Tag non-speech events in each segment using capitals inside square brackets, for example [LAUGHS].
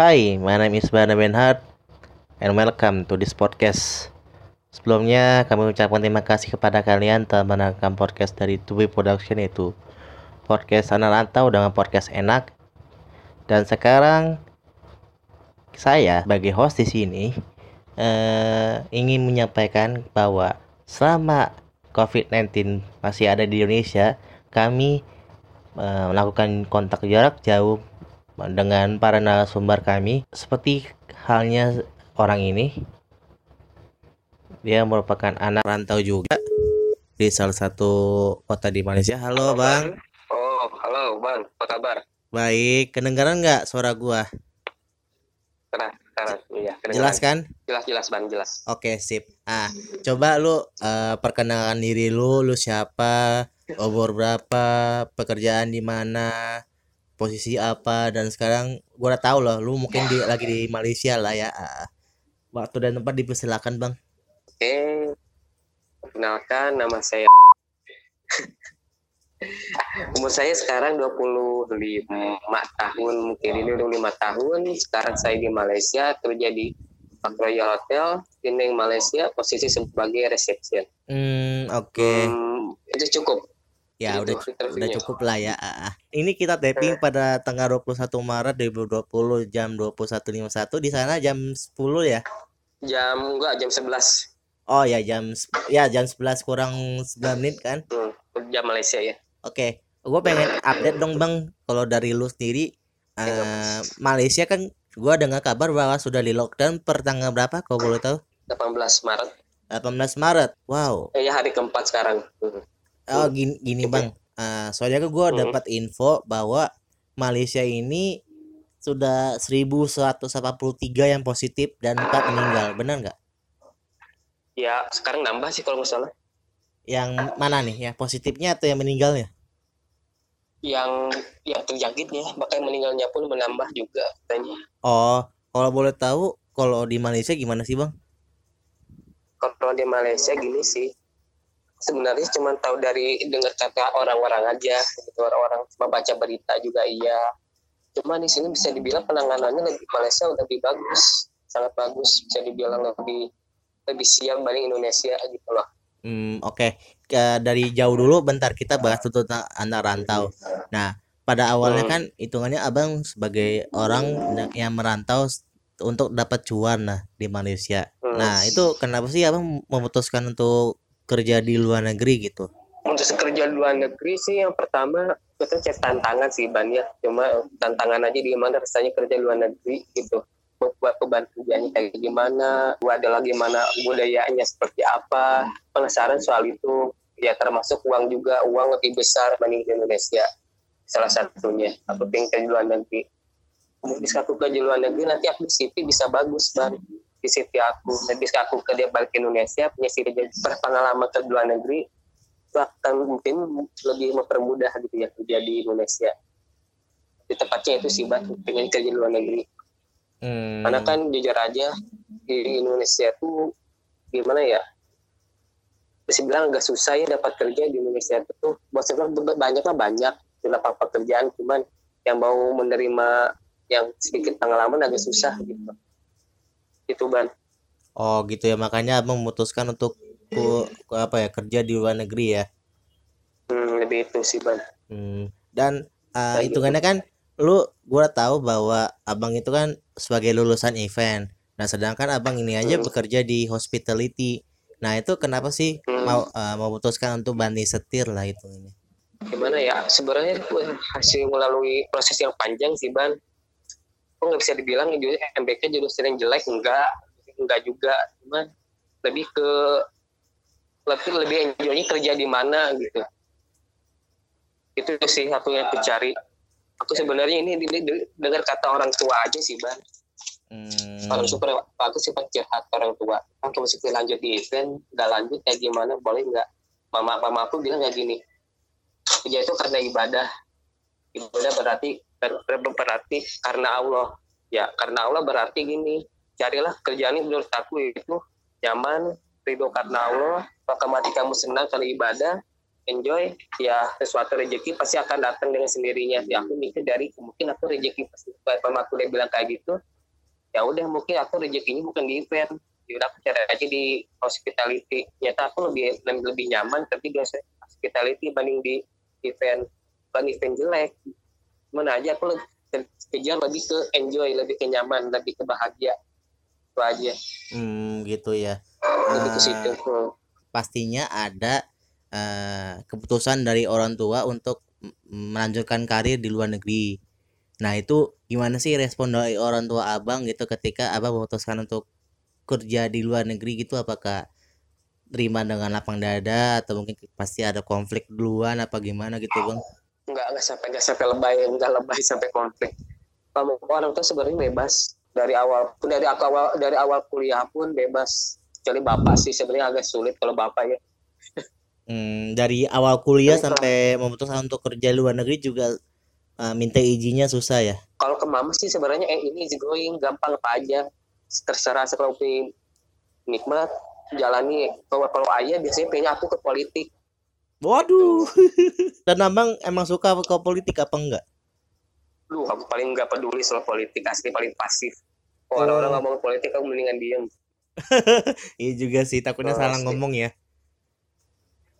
Hi, my name is Bana Benhard and welcome to this podcast. Sebelumnya kami ucapkan terima kasih kepada kalian telah menonton podcast dari Tubi Production yaitu podcast anak rantau dengan podcast enak. Dan sekarang saya sebagai host di sini eh, ingin menyampaikan bahwa selama COVID-19 masih ada di Indonesia, kami eh, melakukan kontak jarak jauh dengan para narasumber kami seperti halnya orang ini dia merupakan anak rantau juga di salah satu kota di Malaysia. Halo bang. Oh, halo Bang, apa kabar? baik. Kedengaran nggak suara gua? Keras, keras, iya. jelas kan? Jelas, jelas Bang, jelas. oke sip. Ah coba lu eh, perkenalkan diri lu. Lu siapa? Umur berapa? Pekerjaan di mana posisi apa dan sekarang gua udah tahu loh lu mungkin di, lagi di Malaysia lah ya Ah, waktu dan tempat dipersilakan bang Oke, perkenalkan nama saya. [LAUGHS] Umur saya sekarang 25 tahun, mungkin ini udah 5 tahun. Sekarang saya di Malaysia, kerja di Park Royal Hotel, Penang, Malaysia, posisi sebagai reception. hmm oke Hmm, itu cukup. Ya Itu udah udah cukup lah ya. Ah. Ini kita taping pada tanggal 21 Maret 2020 jam 21.51 di sana jam 10 ya. Jam enggak, jam 11. Oh ya jam ya jam 11 kurang 9 menit kan. Hmm, jam Malaysia ya. Oke. Gue pengen update dong Bang kalau dari lu sendiri eh, Malaysia kan gua dengar kabar bahwa sudah di lockdown per tanggal berapa kalau boleh tahu? 18 Maret. 18 Maret. Wow. Eh, ya hari keempat sekarang. Oh gini, gini bang, Eh, soalnya kan gue Hmm. dapat info bahwa Malaysia ini sudah 1183 yang positif dan 4 meninggal, benar nggak? Ya sekarang nambah sih kalau nggak salah. Yang mana nih, ya positifnya atau yang meninggalnya? Yang yang terjangkitnya, bahkan meninggalnya pun menambah juga katanya. Oh, kalau boleh tahu, kalau di Malaysia gimana sih bang? Kalau di Malaysia gini sih, sebenarnya cuma tahu dari dengar kata orang-orang aja, gitu orang-orang cuma baca berita juga iya. Cuma di sini bisa dibilang penanganannya lebih Malaysia lebih bagus, sangat bagus, bisa dibilang lebih lebih siap dibanding Indonesia gitu loh. Hmm, oke. Ke- Dari jauh dulu, bentar kita bahas tentang anak rantau. Nah, pada awalnya Hmm. kan hitungannya abang sebagai orang yang merantau untuk dapat cuan lah di Malaysia. Hmm. Nah, itu kenapa sih abang memutuskan untuk kerja di luar negeri gitu? untuk kerja di luar negeri sih yang pertama itu cek tantangan sih ban ya. Cuma tantangan aja di mana rasanya kerja di luar negeri gitu. Buat beban kerjanya kayak gimana buat adalah gimana budayanya seperti apa. Penasaran soal itu. Ya termasuk uang juga uang lebih besar dibanding di Indonesia salah satunya. Aku pengen kerja di luar negeri. Kemudian aku kerja di luar negeri nanti aku CV bisa bagus ban di CV aku nanti aku kerja balik ke Indonesia punya CV jadi berpengalaman ke luar negeri itu akan mungkin lebih mempermudah gitu ya kerja di Indonesia. Di tempatnya itu sih bang pengen kerja di luar negeri. Hmm, karena kan jujur aja di Indonesia tuh gimana ya bisa bilang agak susah ya dapat kerja di Indonesia itu buat saya bilang banyak lah banyak beberapa pekerjaan cuman yang mau menerima yang sedikit pengalaman agak susah gitu itu ban Oh, gitu ya. Makanya abang memutuskan untuk ku, ku- apa ya kerja di luar negeri ya. hmm, lebih itu sih ban Hmm, dan uh, Kayak gitu. hitungannya kan lu gua tahu bahwa abang itu kan sebagai lulusan event. Nah, sedangkan abang ini aja Hmm. bekerja di hospitality. Nah, itu kenapa sih Hmm. mau uh, memutuskan untuk banting setir lah itu ini? gimana ya sebenarnya itu hasil melalui proses yang panjang sih ban kok nggak bisa dibilang MBK jadi sering jelek enggak. Enggak juga. Cuman lebih ke lebih lebih enjoynya kerja di mana gitu. Itu sih aku yang aku cari. Aku sebenarnya ini dengar kata orang tua aja sih ban Hmm, kalau super aku sih curhat ke orang tua. Kan kamu sih lanjut di event nggak lanjut kayak gimana? Boleh nggak? Mama mama aku bilang kayak gini. Kerja itu karena ibadah ibadah berarti ber- ber- berarti karena Allah. Ya karena Allah berarti gini carilah kerjaan ini menurut aku itu nyaman ridho karena Allah maka mati kamu senang karena ibadah enjoy ya sesuatu rezeki pasti akan datang dengan sendirinya. Ya aku mikir dari mungkin aku rezeki pasti aku udah bilang kayak gitu ya udah mungkin aku rezekinya bukan di event. Ya udah aku cari aja di hospitality. Nyata aku lebih lebih nyaman tapi di hospitality banding di event bukan event jelek. Mana aja aku kejar lebih ke enjoy lebih ke nyaman lebih ke bahagia. Itu aja. Hmm gitu ya. Lebih ke situ. Uh, pastinya ada uh, keputusan dari orang tua untuk melanjutkan karir di luar negeri. Nah itu gimana sih respon dari orang tua abang gitu ketika abang memutuskan untuk kerja di luar negeri gitu? Apakah terima dengan lapang dada atau mungkin pasti ada konflik duluan apa gimana gitu bang nggak nggak sampai nggak sampai lebay nggak lebay sampai konflik. Kalau orang tuh sebenarnya bebas. Dari awal pun dari awal dari awal kuliah pun bebas. Kecuali bapak sih sebenarnya agak sulit kalau bapak ya. Hmm, dari awal kuliah sampai memutuskan untuk kerja luar negeri juga uh, minta izinnya susah ya? Kalau ke mama sih sebenarnya eh ini easy going gampang apa aja. Terserah kalau nikmat jalani. Kalau kalau ayah biasanya pengen aku ke politik Waduh. [LAUGHS] Dan abang emang suka ke politik apa enggak? Lu aku paling enggak peduli soal politik asli paling pasif. Kalau oh. orang ngomong politik aku mendingan diem. [LAUGHS] iya juga sih takutnya oh, salah asli. ngomong ya.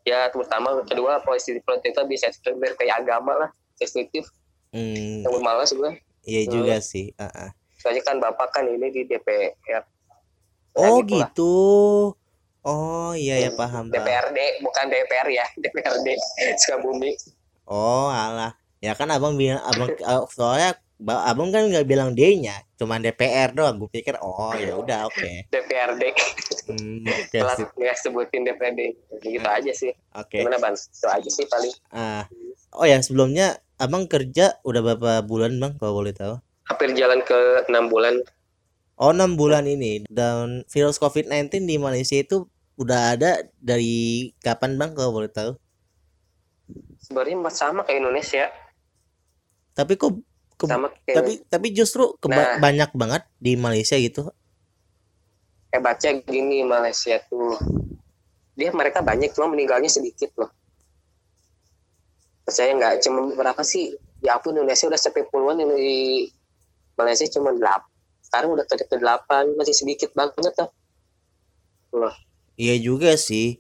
Ya terutama kedua polisi politik itu bisa kayak agama lah sensitif. Hmm. Yang malas gue. Iya hmm. juga sih. Uh -uh. Soalnya kan bapak kan ini di DPR. Oh gitu. gitu. Oh iya ya paham. DPRD bukan DPR ya, [LAUGHS] DPRD Sukabumi. Oh alah, ya kan abang bilang abang eh, soalnya abang kan nggak bilang D-nya, cuma DPR doang. Gue pikir oh ya udah oke. Okay. DPRD. Hmm, [LAUGHS] okay, ya sebutin DPRD. Gitu hmm. aja sih. Oke. Okay. Gimana bang? Itu aja sih paling. Ah, oh ya sebelumnya abang kerja udah berapa bulan bang kalau boleh tahu? Hampir jalan ke enam bulan. Oh enam bulan ini dan virus COVID-19 di Malaysia itu udah ada dari kapan bang kalau boleh tahu? Sebenarnya sama kayak Indonesia. Tapi kok ke, sama kayak... tapi tapi justru nah, banyak banget di Malaysia gitu. Eh baca gini Malaysia tuh dia mereka banyak cuma meninggalnya sedikit loh. Percaya nggak cuma berapa sih? Ya pun Indonesia udah sampai puluhan di Malaysia cuma delapan sekarang udah ke delapan masih sedikit banget tuh Loh. iya juga sih.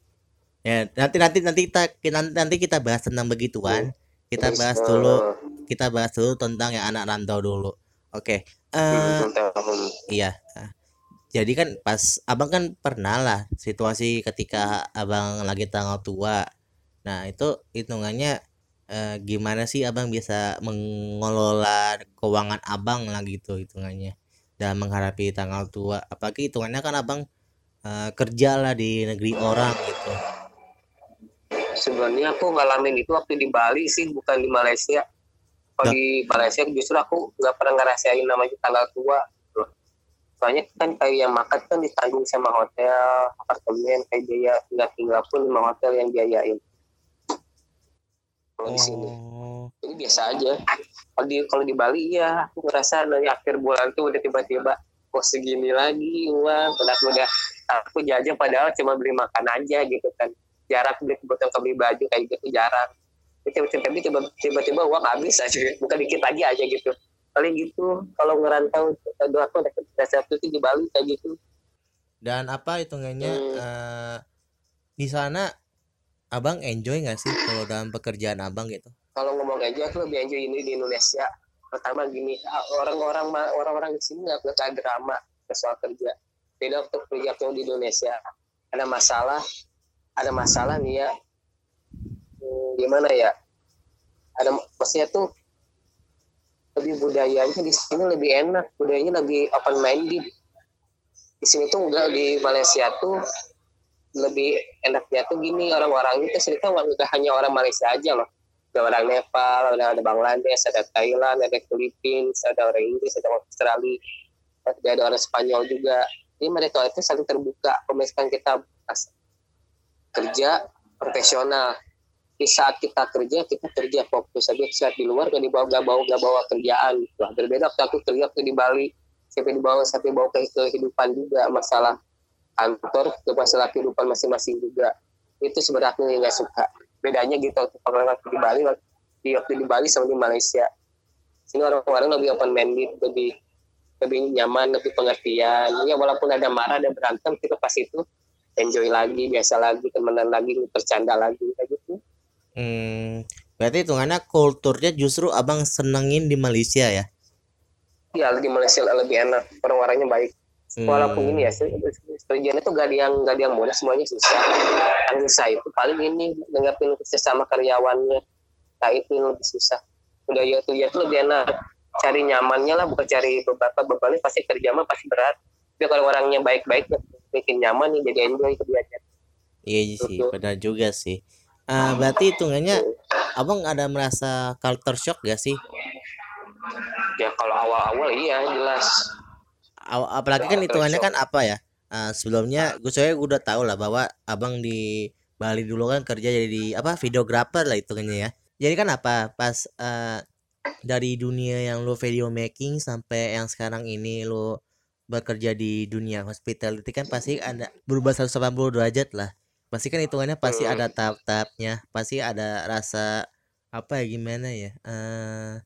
Ya nanti nanti nanti kita nanti, nanti kita bahas tentang begituan. Hmm. kita bahas dulu kita bahas dulu tentang yang anak rantau dulu. Oke okay. uh, hmm, iya. Jadi kan pas abang kan pernah lah situasi ketika abang lagi tanggal tua. Nah itu hitungannya eh, gimana sih abang bisa mengelola keuangan abang lah gitu hitungannya dan menghadapi tanggal tua. Apalagi hitungannya kan abang uh, kerja lah di negeri orang gitu. Sebenarnya aku ngalamin itu waktu di Bali sih bukan di Malaysia. Kalau nah. di Malaysia justru aku nggak pernah ngerasain namanya tanggal tua. Soalnya kan kayak yang makan kan ditanggung sama hotel apartemen kayak biaya tinggal tinggal pun sama hotel yang biayain kalau oh. di sini. Ini biasa aja. Kalau di kalau di Bali ya aku ngerasa dari akhir bulan tuh udah tiba-tiba kok segini lagi uang padahal udah aku jajan padahal cuma beli makan aja gitu kan. Jarang beli kebutuhan beli baju kayak gitu jarang. Tiba-tiba tiba-tiba uang habis aja bukan dikit lagi aja gitu. Paling gitu kalau ngerantau aduh aku udah satu itu di Bali kayak gitu. Dan apa hitungannya hmm. uh, di sana abang enjoy gak sih kalau dalam pekerjaan abang gitu? Kalau ngomong enjoy aku lebih enjoy ini di Indonesia. Pertama gini orang-orang orang-orang di sini nggak pernah drama soal kerja. Beda waktu kerja tuh di Indonesia. Ada masalah ada masalah nih ya. Hmm, gimana ya? Ada maksudnya tuh lebih budayanya di sini lebih enak budayanya lebih open minded di sini tuh enggak di Malaysia tuh lebih enaknya tuh gini orang-orang itu cerita nggak hanya orang Malaysia aja loh ada orang Nepal ada ada Bangladesh ada Thailand ada Filipina ada orang Inggris ada orang Australia ada orang Spanyol juga. Ini mereka itu saling terbuka pemisalkan kita kerja profesional. Di saat kita kerja kita kerja fokus saja saat di luar gak dibawa gak bawa gak bawa kerjaan. Gitu. berbeda waktu aku kerja waktu di Bali. Sampai dibawa sampai bawa ke kehidupan juga masalah kantor ke masalah kehidupan masing-masing juga. Itu sebenarnya nggak suka. Bedanya gitu waktu di Bali di waktu di Bali sama di Malaysia. Sini orang-orang lebih open minded lebih lebih nyaman lebih pengertian. Ya walaupun ada marah ada berantem kita pas itu enjoy lagi biasa lagi temenan lagi bercanda lagi kayak gitu. Hmm, berarti hitungannya kulturnya justru abang senengin di Malaysia ya? Ya di Malaysia lebih enak orang-orangnya baik. Walaupun ini ya kerjaan itu gak ada yang gak ada yang mudah semuanya susah. Yang susah itu paling ini dengerin sama karyawannya nah itu yang lebih susah. Udah ya tuh ya tuh lebih enak. Cari nyamannya lah bukan cari beberapa bebannya pasti kerja mah pasti berat. Tapi kalau orangnya baik-baik bikin nyaman nih jadi enjoy kerjanya iya sih benar juga sih. Uh, berarti hitungannya abang ada merasa culture shock gak sih? Ya kalau awal-awal iya jelas apalagi kan hitungannya kan apa ya? Uh, sebelumnya gue saya udah tahu lah bahwa abang di Bali dulu kan kerja jadi apa videographer lah hitungannya ya. Jadi kan apa? Pas uh, dari dunia yang lo video making sampai yang sekarang ini lo bekerja di dunia hospitality kan pasti ada berubah 180 derajat lah. Pasti kan hitungannya pasti ada tahap-tahapnya pasti ada rasa apa ya gimana ya uh,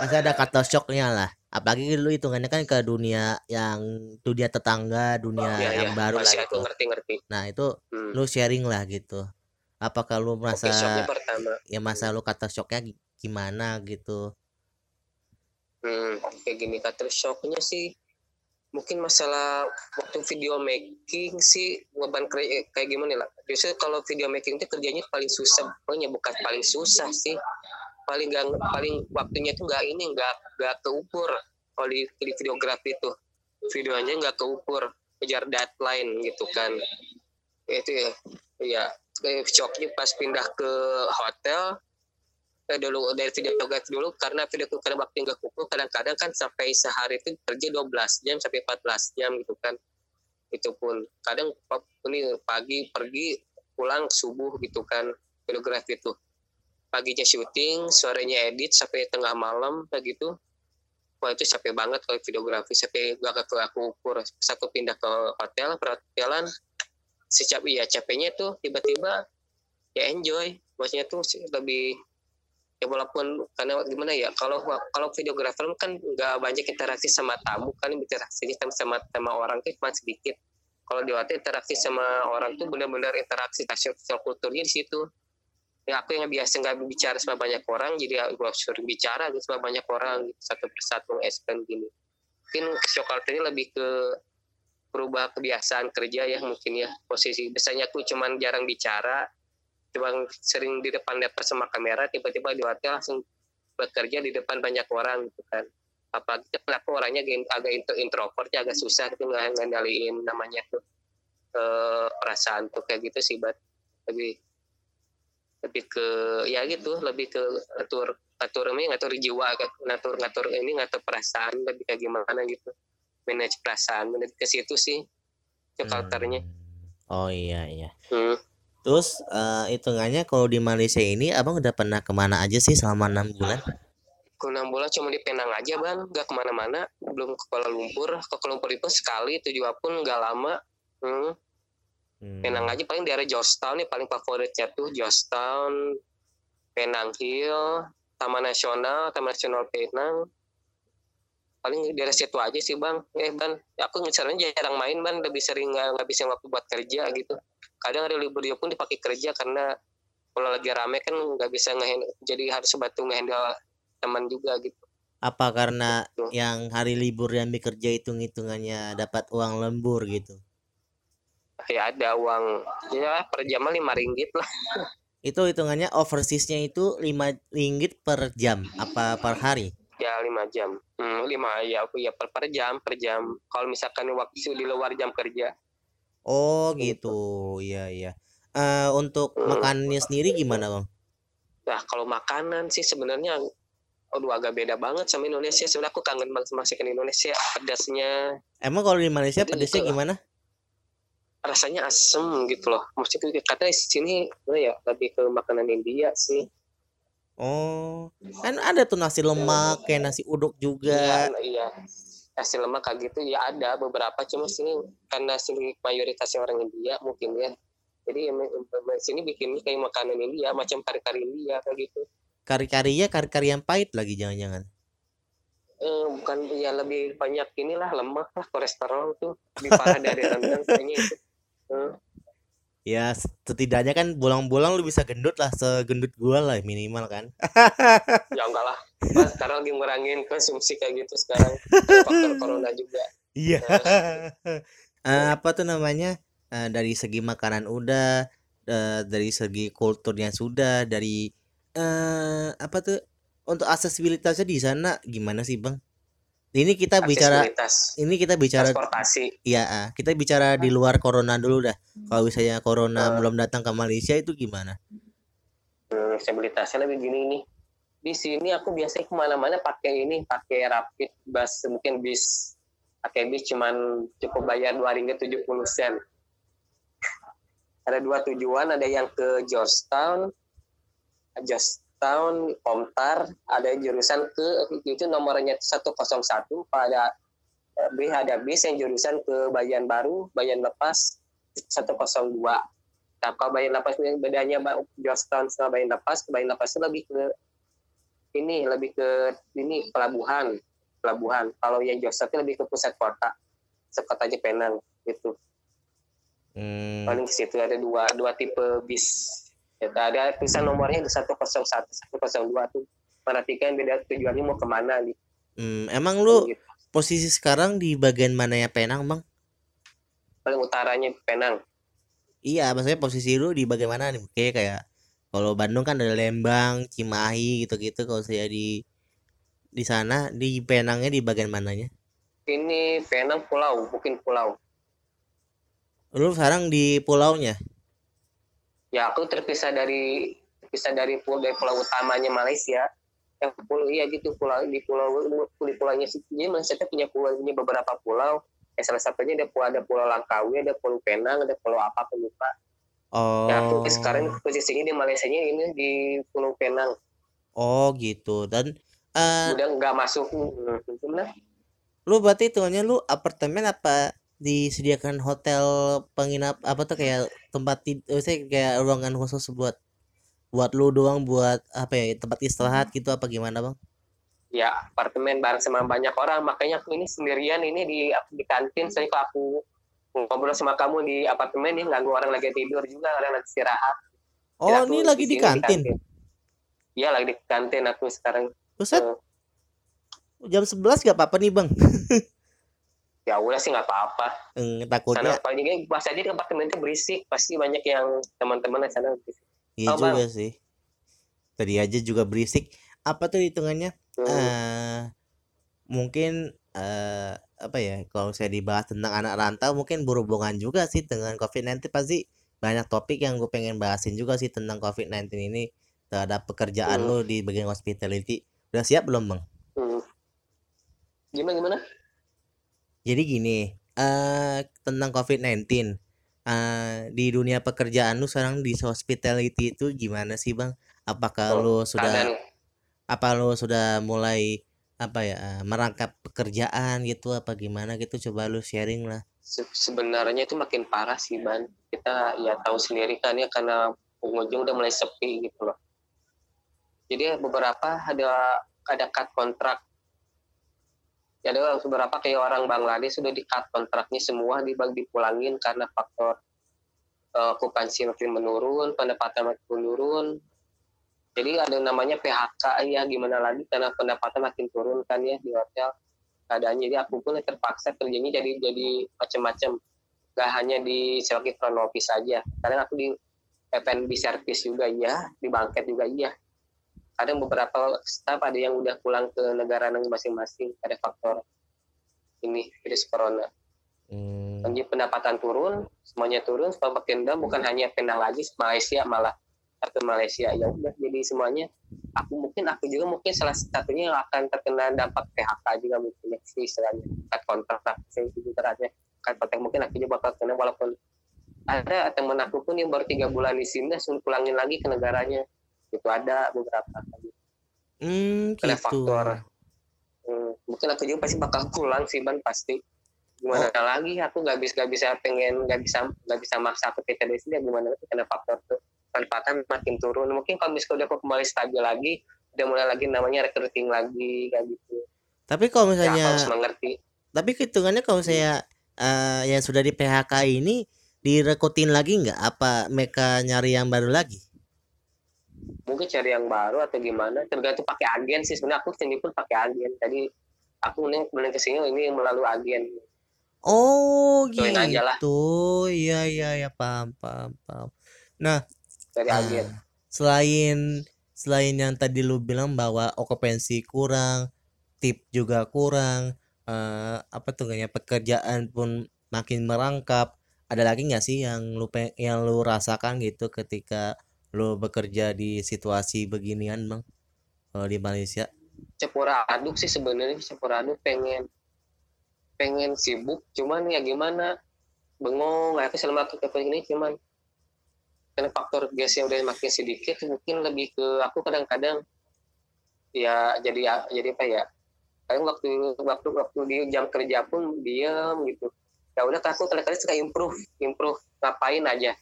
pasti ada kata shocknya lah apalagi lu hitungannya kan ke dunia yang dunia tetangga dunia oh, iya, yang iya. baru Masih lah gitu. ngerti ngerti nah itu hmm. lu sharing lah gitu apakah lu merasa pertama. ya masa lu kata shocknya gimana gitu hmm, kayak gini kata shocknya sih mungkin masalah waktu video making sih beban kayak gimana lah biasanya kalau video making itu kerjanya paling susah pokoknya bukan paling susah sih paling gak, paling waktunya itu nggak ini nggak nggak keukur. Kalau di, di videografi itu videonya nggak keukur kejar deadline gitu kan. Itu ya ya shocknya pas pindah ke hotel eh, dulu dari videografi dulu karena video karena waktu nggak keukur kadang-kadang kan sampai sehari itu kerja 12 jam sampai 14 jam gitu kan. Itu pun kadang ini pagi pergi pulang subuh gitu kan videografi itu paginya syuting sorenya edit sampai tengah malam kayak gitu. Wah itu capek banget kalau videografi sampai gak ke aku ukur satu pindah ke hotel perhotelan si capek ya capeknya tuh tiba-tiba ya enjoy. Maksudnya tuh lebih ya walaupun karena gimana ya kalau kalau videografer kan nggak banyak interaksi sama tamu kan interaksinya sama sama orang tuh cuma sedikit. Kalau di hotel interaksi sama orang tuh benar-benar interaksi sosial kulturnya di situ ya aku yang biasa nggak bicara sama banyak orang jadi gue suruh bicara gitu sama banyak orang gitu, satu persatu expand gini. Mungkin shock ini lebih ke berubah kebiasaan kerja ya mungkin ya posisi. Biasanya aku cuman jarang bicara cuma sering di depan laptop sama kamera tiba-tiba di hotel langsung bekerja di depan banyak orang gitu kan. Apa gitu aku orangnya agak introvert ya agak susah gitu nggak ngendaliin namanya tuh eh, perasaan tuh kayak gitu sih bat. Lebih lebih ke ya gitu lebih ke ngatur ngatur ini ngatur jiwa ngatur ngatur ini ngatur perasaan lebih kayak gimana gitu. Manage perasaan manage ke situ sih ke hmm. oh iya iya. Hmm. terus uh, hitungannya kalau di Malaysia ini abang udah pernah ke mana aja sih selama enam bulan? Enam bulan cuma di Penang aja bang. Nggak ke mana-mana. Belum ke Kuala Lumpur. Ke Kuala Lumpur itu sekali tujuh pun nggak lama. Hmm. Hmm. Penang aja paling daerah Georgetown nih paling favoritnya tuh Georgetown, Penang Hill, Taman Nasional, Taman Nasional Penang. Paling daerah situ aja sih bang. Eh ban, aku misalnya jarang main ban, lebih sering nggak bisa waktu buat kerja gitu. Kadang hari libur pun dipakai kerja karena kalau lagi rame kan nggak bisa ngehandle, jadi harus bantu ngehandle teman juga gitu. Apa karena gitu. yang hari libur yang bekerja itu ngitungannya dapat uang lembur gitu? Ya ada uang ya per jam lima ringgit lah itu hitungannya overseasnya itu lima ringgit per jam apa per hari ya lima jam hmm, lima ya ya per, per jam per jam kalau misalkan waktu di luar jam kerja oh gitu ya ya uh, untuk hmm. makannya sendiri gimana bang nah kalau makanan sih sebenarnya Aduh agak beda banget sama Indonesia. Sebenarnya aku kangen banget masakan Indonesia. Pedasnya. Emang kalau di Malaysia pedasnya gimana? Rasanya asem gitu loh. Maksudnya katanya di sini ya lebih ke makanan India sih. Oh. Kan ada tuh nasi lemak kayak nasi uduk juga. Iya, iya. nasi lemak kayak gitu ya ada beberapa. Cuma sini karena sini mayoritasnya orang India mungkin ya. Jadi sini bikin kayak makanan India macam kari-kari India kayak gitu. Kari-karinya kari-kari yang pahit lagi jangan-jangan. eh, bukan ya lebih banyak inilah lemak lah kolesterol tuh. Lebih parah dari rendang kayaknya itu Eh, Ya setidaknya kan bolang-bolang lu bisa gendut lah segendut gua lah minimal kan. ya enggak lah Mas, sekarang lagi ngurangin konsumsi kayak gitu sekarang faktor corona juga Iya. [LAUGHS] Eh, apa tuh namanya? Eh, dari segi makanan udah, eh, dari segi kulturnya sudah, dari eh apa tuh untuk aksesibilitasnya di sana gimana sih, Bang? Ini kita bicara ini kita bicara transportasi Iya, ah, kita bicara di luar corona dulu dah. Kalau misalnya corona Ah. belum datang ke Malaysia itu gimana? hmm, aksesibilitasnya lebih gini nih di sini aku biasanya ke mana-mana pakai ini pakai rapid bus mungkin bis pakai bis cuman cukup bayar dua ringgit tujuh puluh sen ada dua tujuan ada yang ke Georgetown Georgetown Komtar ada jurusan ke itu nomornya 101 pada eh, B ada bis yang jurusan ke Bayan Baru Bayan Lepas 102 Nah, kalau Bayan Lepas bedanya Georgetown sama Bayan Lepas, Bayan Lepas itu lebih ke ini, lebih ke ini pelabuhan, pelabuhan. Kalau yang Georgetown itu lebih ke pusat kota, sekota Penang gitu. Hmm, Paling ke situ ada dua dua tipe bis. Ya, ada tulisan nomornya ada 101, 102 tuh. Perhatikan beda tujuannya mau ke mana gitu. hmm, emang lu Gitu. posisi sekarang di bagian mana ya Penang, Bang? Paling utaranya Penang. Iya, maksudnya posisi lu di bagian mana nih? Kayak kayak kalau Bandung kan ada Lembang, Cimahi gitu-gitu. Kalau saya di di sana di Penangnya di bagian mananya? Ini Penang pulau, mungkin pulau. Lu sekarang di pulaunya? Ya aku terpisah dari terpisah dari pulau dari pulau utamanya Malaysia. Yang pulau iya gitu pulau di pulau di pulaunya sih jadi Malaysia tuh punya pulau punya beberapa pulau. Ya salah satunya ada pulau ada pulau Langkawi ada pulau Penang ada pulau apa aku lupa. Oh. ya aku sekarang posisinya di Malaysia ini di pulau Penang. Oh, gitu. Dan eh udah nggak masuk gimana lu berarti hitungannya lu apartemen apa disediakan hotel penginap apa tuh kayak tempat tidur saya kayak ruangan khusus buat buat lu doang buat apa ya tempat istirahat gitu apa gimana bang? ya apartemen bareng sama banyak orang makanya aku ini sendirian ini di di kantin saya kalau aku ngobrol sama kamu di apartemen ya ganggu orang lagi tidur juga orang lagi istirahat Oh Ya, ini lagi di sini kantin. Iya lagi di kantin aku sekarang. Buset Eh, jam 11 gak apa-apa nih bang? [LAUGHS] ya udah sih nggak apa-apa. Sana takutnya apa juga pas aja di apartemen itu berisik, pasti banyak yang teman-teman di sana berisik. iya Oh, Bang. juga sih. Tadi aja juga berisik. Apa tuh hitungannya? Hmm, eh mungkin eh apa ya kalau saya dibahas tentang anak rantau mungkin berhubungan juga sih dengan COVID-19 pasti banyak topik yang gue pengen bahasin juga sih tentang COVID-19 ini terhadap pekerjaan Hmm. lo di bagian hospitality udah siap belum bang? hmm. Gimana gimana? Jadi gini eh tentang COVID-19 eh di dunia pekerjaan lu sekarang di hospitality itu gimana sih bang? Apakah Oh, lu sudah Keadaan apa lu sudah mulai apa ya eh, merangkap pekerjaan gitu apa gimana gitu coba lu sharing lah se- sebenarnya itu makin parah sih ban. Kita ya tahu sendiri kan ya karena pengunjung udah mulai sepi gitu loh. Jadi beberapa ada ada cut kontrak. Ya ada beberapa kayak orang Bangladesh sudah di cut kontraknya semua dibagi dipulangin karena faktor eh, okupansi makin menurun, pendapatan makin menurun. Jadi ada namanya PHK ya gimana lagi karena pendapatan makin turun kan ya di hotel keadaannya. Jadi aku pun terpaksa kerjanya jadi jadi macam-macam. Gak hanya di sebagai front office saja kadang aku di F&B service juga iya di banket juga iya kadang beberapa staff ada yang udah pulang ke negara masing-masing ada faktor ini virus corona. Hmm, jadi pendapatan turun semuanya turun semakin rendah bukan hanya Penang lagi Malaysia malah ke Malaysia. Ya udah jadi semuanya aku mungkin aku juga mungkin salah satunya yang akan terkena dampak PHK juga mungkin ya sih istilahnya cut kontrak saya itu terakhir cut kontrak mungkin aku juga bakal kena walaupun ada teman aku pun yang baru tiga bulan di sini suruh pulangin lagi ke negaranya itu ada beberapa hmm kena gitu. faktor. Hmm, mungkin aku juga pasti bakal pulang sih ban pasti. Gimana lagi? Aku nggak bisa nggak bisa pengen nggak bisa nggak bisa maksa aku sini ya gimana lagi? Karena faktor tuh manfaatnya makin turun. Mungkin kalau misalnya udah aku kembali stabil lagi udah mulai lagi namanya recruiting lagi kayak gitu. Tapi kalau ya misalnya harus mengerti. tapi hitungannya kalau saya eh, yang sudah di PHK ini direkrutin lagi nggak? Apa mereka nyari yang baru lagi? Mungkin cari yang baru atau gimana tergantung pakai agen sih sebenarnya aku sendiri pun pakai agen jadi aku nih kemudian ke sini ini melalui agen Oh aja lah. gitu. Iya iya ya paham paham paham. Nah, dari Ah, agen selain selain yang tadi lu bilang bahwa okupansi kurang, tip juga kurang, eh, apa tuh kayaknya pekerjaan pun makin merangkap. Ada lagi nggak sih yang lu yang lu rasakan gitu ketika lu bekerja di situasi beginian, Bang? Kalau di Malaysia? campur aduk sih sebenarnya campur aduk. Pengen pengen sibuk cuman ya gimana? Bengong aku selama aku ke ini cuman karena faktor gasnya udah makin sedikit mungkin lebih ke aku kadang-kadang ya jadi jadi apa ya? Kadang waktu waktu waktu di jam kerja pun diam gitu. Ya udah aku kadang-kadang suka improve improve ngapain aja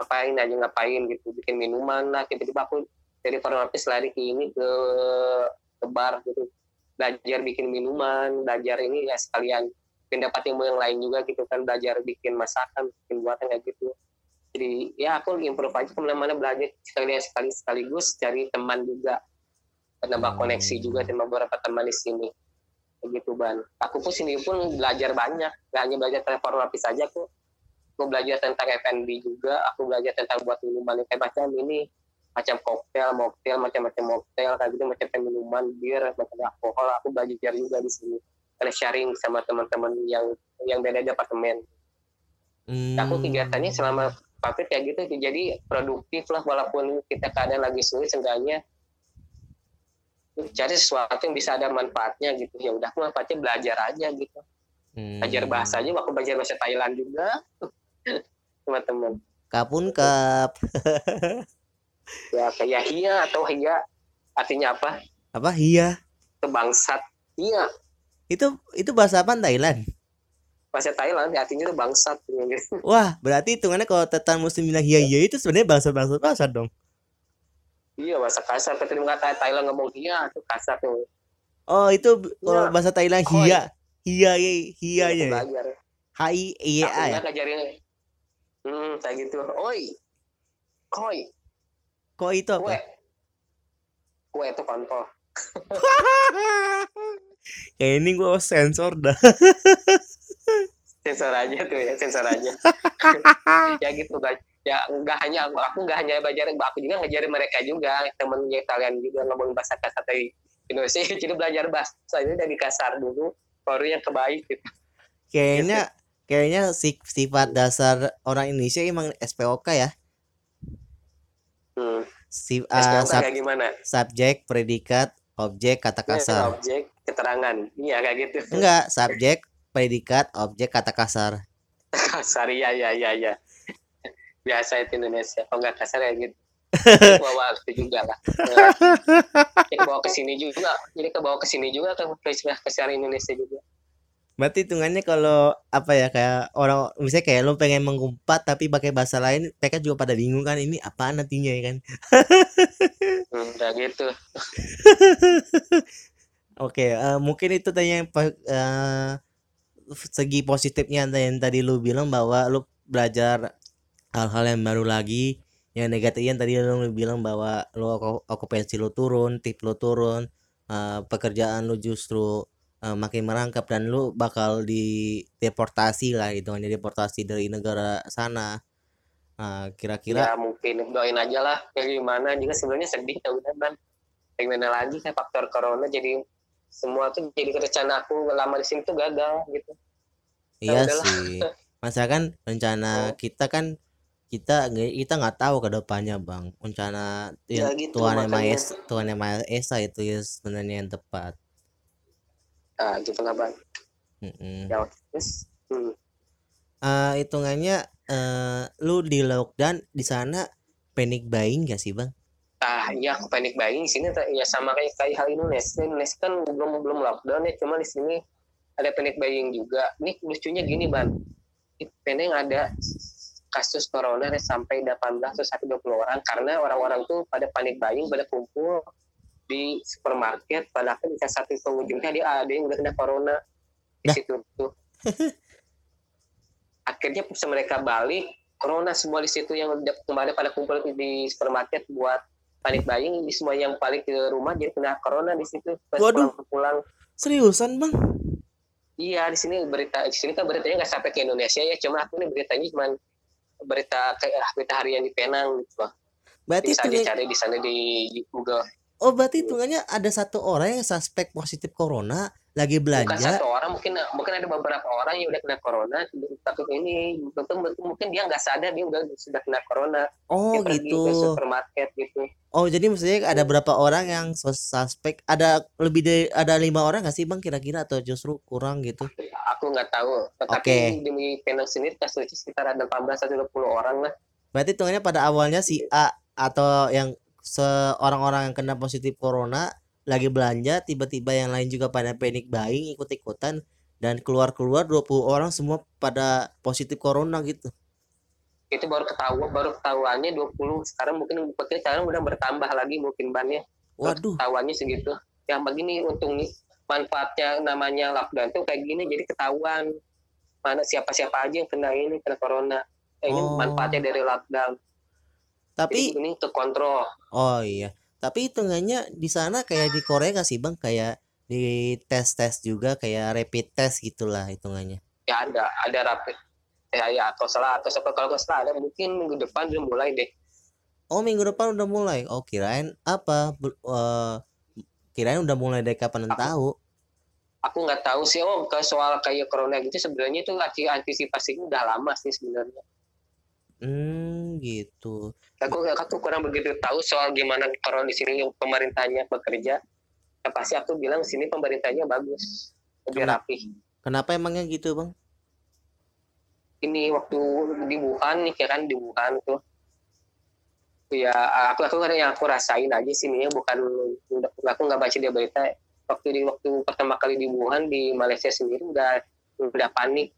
ngapain aja ngapain gitu bikin minuman lah. Tiba-tiba aku dari farmapis lari ke ini ke ke bar gitu. Belajar bikin minuman belajar ini ya sekalian. Pendapat ilmu yang lain juga gitu kan belajar bikin masakan bikin buatan kayak gitu. Jadi ya aku improve aja ke mana-mana belajar sekalian sekali sekaligus cari teman juga. Menambah Hmm. koneksi juga sama beberapa teman di sini. Begitu ban. Aku pun sini pun belajar banyak. Gak hanya belajar lapis saja aku aku belajar tentang F&B juga aku belajar tentang buat minuman kayak macam ini macam koktail, mocktail, macam-macam mocktail, kayak gitu, macam minuman, bir, macam alkohol, aku belajar juga di sini. Karena sharing sama teman-teman yang yang beda departemen. Aku Hmm. kegiatannya selama pabrik kayak gitu, jadi produktif lah walaupun kita keadaan lagi sulit, seenggaknya cari sesuatu yang bisa ada manfaatnya gitu. Ya udah, aku manfaatnya belajar aja gitu. Belajar Hmm. bahasa aja, aku belajar bahasa Thailand juga. Teman-teman. Kapun kap. [LAUGHS] Ya kayak hia atau hia artinya apa? Apa? Iya. Kebangsat. Iya, Itu itu bahasa apa Thailand? bahasa Thailand artinya itu bangsat. Wah, berarti hitungannya kalau tetan muslim bilang iya iya itu sebenarnya bahasa bahasa bahasa dong. Iya bahasa kasar. Ketika kata Thailand ngomong iya itu kasar tuh. Oh, itu kalau Iya. bahasa Thailand hia. Hia ya, hia Aku ya. Belajar. H I E A Aku ya. nggak ngajarin. Hmm kayak gitu. Oi, koi, Kok itu kue, apa? kue itu kontol. [LAUGHS] Kayak ini gua sensor dah. Sensor aja tuh ya, sensor aja. [LAUGHS] ya gitu guys. Ya nggak hanya aku, aku nggak hanya belajar, aku juga ngajarin mereka juga temennya kalian juga ngomong bahasa kasar dari Indonesia. [LAUGHS] Jadi belajar bahasa ini dari kasar dulu, baru yang kebaik gitu. Kayaknya kayaknya si- sifat dasar orang Indonesia emang SPOK ya. Hmm. Si, SPOK ah, sub- kayak gimana? subjek, predikat, objek, kata kasar. Objek, keterangan. Iya kayak gitu. Enggak, subjek, predikat, objek, kata kasar. kasar ya ya ya ya biasa itu Indonesia kalau nggak kasar ya gitu [LAUGHS] bawa itu juga lah ya, [LAUGHS] ke bawa ke sini juga jadi ke bawa ke sini juga ke ke kasar Indonesia juga Berarti hitungannya kalau apa ya kayak orang misalnya kayak lo pengen mengumpat tapi pakai bahasa lain, mereka juga pada bingung kan ini apa nantinya ya kan. hmm, udah gitu [LAUGHS] Oke, eh, mungkin itu tadi yang eh, segi positifnya yang tadi lu bilang bahwa lu belajar hal-hal yang baru lagi. Yang negatifnya tadi lu bilang bahwa lu oku- okupansi lu turun, tip lu turun, eh, pekerjaan lu justru eh, makin merangkap dan lu bakal di deportasi lah itu hanya deportasi dari negara sana. Nah, kira-kira ya mungkin doain aja lah ya gimana juga sebenarnya sedih ya udah ban gimana lagi kayak faktor corona jadi semua tuh jadi rencana aku lama di sini tuh gagal gitu Iya udahlah. sih. Masa kan rencana Oh. kita kan kita kita nggak tahu ke depannya bang. Rencana Ya yang gitu, Tuhan yang Maha. Esa, Tuhan yang Maha Esa itu ya sebenarnya yang tepat. Ah gitu lah ban Mm-mm. ya terus hmm. Eh, hitungannya eh lu di lockdown di sana panic buying gak sih bang? Ah iya aku panik buying di sini ya sama kayak kayak hal Indonesia. Indonesia kan belum belum lockdown ya, cuma di sini ada panic buying juga ini lucunya gini ban di Penang ada kasus corona sampai 18 atau sampai 20 orang karena orang-orang tuh pada panik buying pada kumpul di supermarket padahal di satu pengunjungnya dia ada yang udah kena corona di Dah. situ tuh [LAUGHS] akhirnya pas mereka balik corona semua di situ yang kemarin pada kumpul di supermarket buat panik buying di semua yang balik ke rumah jadi kena corona di situ pas Waduh. pulang, pulang Seriusan bang? Iya di sini berita di sini kan beritanya nggak sampai ke Indonesia ya cuma aku nih beritanya cuma berita berita harian di Penang gitu loh. Berarti Bisa dicari di sana di Google. Oh berarti hitungannya ada satu orang yang suspek positif corona lagi Bukan belanja. satu orang mungkin mungkin ada beberapa orang yang udah kena corona tapi ini mungkin, mungkin dia nggak sadar dia udah sudah kena corona. Oh dia pergi ke gitu. supermarket gitu. Oh jadi maksudnya ada berapa orang yang sus- suspek? Ada lebih dari ada lima orang nggak sih bang kira-kira atau justru kurang gitu? Aku nggak tahu. Tapi Oke. demi Penang sini kasusnya sekitar ada 18 atau 20 orang lah. Berarti hitungannya pada awalnya si A atau yang seorang-orang yang kena positif corona lagi belanja tiba-tiba yang lain juga pada panic buying ikut-ikutan dan keluar-keluar 20 orang semua pada positif corona gitu. itu baru ketahuan baru ketahuannya 20 sekarang mungkin mungkin sekarang udah bertambah lagi mungkin bannya Waduh, ketahuannya segitu. Yang begini untung manfaatnya namanya lockdown tuh kayak gini jadi ketahuan. Mana siapa siapa aja yang kena ini kena corona. Eh, ini Oh. manfaatnya dari lockdown tapi ini terkontrol oh iya. Tapi hitungannya di sana kayak di Korea nggak sih Bang? Kayak di tes-tes juga kayak rapid test gitulah hitungannya. ya ada ada rapid ya ya atau salah atau siapa kalau nggak salah ada mungkin minggu depan udah mulai deh Oh, minggu depan udah mulai. Oh, kirain apa? Eh, kirain udah mulai dari kapan Aku- tahu. aku nggak tahu sih oh ke soal kayak corona gitu sebenarnya itu lagi antisipasinya udah lama sih sebenarnya Hmm, gitu. aku aku kurang begitu tahu soal gimana corona di sini yang pemerintahnya bekerja ya pasti aku bilang sini pemerintahnya bagus lebih Kenapa? rapi Kenapa emangnya gitu, Bang? ini waktu di Wuhan nih ya kan di Wuhan tuh ya aku aku yang aku rasain aja sih ini bukan aku nggak baca dia berita waktu di waktu pertama kali di Wuhan di Malaysia sendiri udah udah panik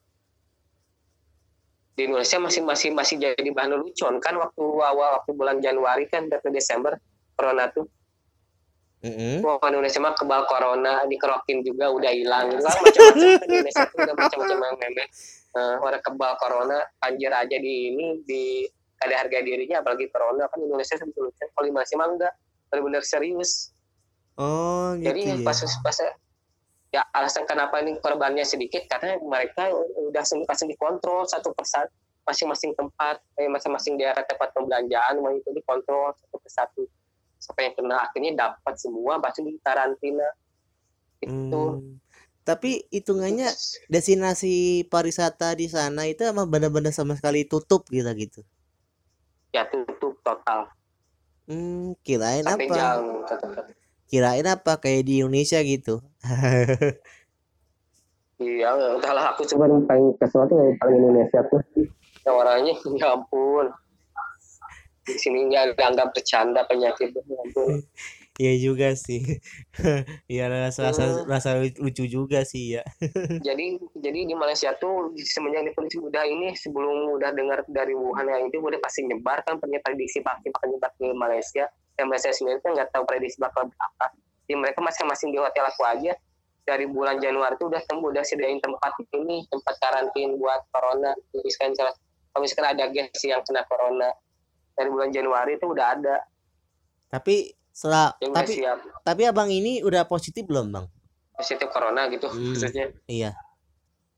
di Indonesia masih masih masih jadi bahan lelucon kan waktu awal waktu bulan Januari kan dari Desember corona tuh. Wah, Indonesia mah kebal corona, dikerokin juga udah hilang. Lah macam-macam kan Indonesia tuh udah macam-macam yang meme. Eh, orang kebal corona, banjir aja di ini di ada harga dirinya apalagi corona kan Indonesia sebetulnya kalau Malaysia mah enggak benar-benar serius. Oh, gitu Jadi ya. pas pas ya alasan kenapa ini korbannya sedikit karena mereka udah langsung dikontrol satu persatu masing-masing tempat, eh, masing-masing daerah tempat pembelanjaan itu dikontrol satu persatu sampai yang kena akhirnya dapat semua pasti di karantina itu Hmm. Tapi hitungannya destinasi pariwisata di sana itu emang benar-benar sama sekali tutup gitu gitu. ya tutup total Hmm, kirain sampai apa? jam tutup. Kirain apa kayak di Indonesia gitu. Iya udahlah aku cuma paling kesel tuh yang paling Indonesia tuh yang orangnya [LAUGHS] ya ampun di sini nggak dianggap bercanda penyakit ya ampun Iya juga sih. [LAUGHS] Iya rasa rasa Hmm. rasa lucu juga sih ya. [LAUGHS] jadi jadi di Malaysia tuh semenjak di polisi udah ini sebelum udah dengar dari Wuhan yang itu udah pasti nyebar kan punya prediksi pasti bakal nyebar ke Malaysia dan Malaysia sendiri kan nggak tahu prediksi bakal berapa jadi mereka masing-masing di hotel aku aja dari bulan Januari tuh udah temu udah sediain tempat ini tempat karantin buat corona jelas kalau misalkan ada guest yang kena corona dari bulan Januari itu udah ada Tapi setelah yang tapi siap tapi abang ini udah positif belum bang? positif corona gitu Hmm. maksudnya Iya.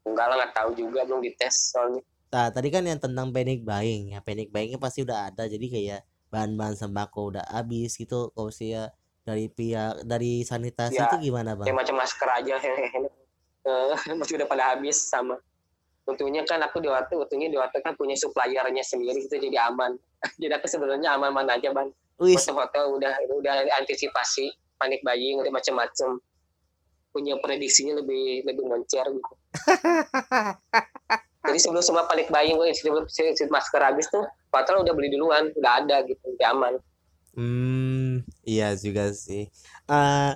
enggak lah nggak tahu juga belum dites soalnya Nah, tadi kan yang tentang panic buying ya panic buyingnya pasti udah ada jadi kayak bahan-bahan sembako udah habis gitu kalau sih ya dari pihak dari sanitasi Ya, itu gimana bang? kayak macam masker aja. [LAUGHS] Eh, masih udah pada habis sama. Untungnya kan aku di waktu untungnya di waktu kan punya suppliernya sendiri itu jadi aman. [LAUGHS] Jadi aku sebenarnya aman-aman aja bang. Foto-foto udah udah antisipasi panik buying udah macam-macam punya prediksinya lebih lebih moncer gitu. [LAUGHS] Jadi sebelum semua panik buying gue sebelum masker habis tuh padahal udah beli duluan udah ada gitu udah aman hmm, iya juga sih. Eh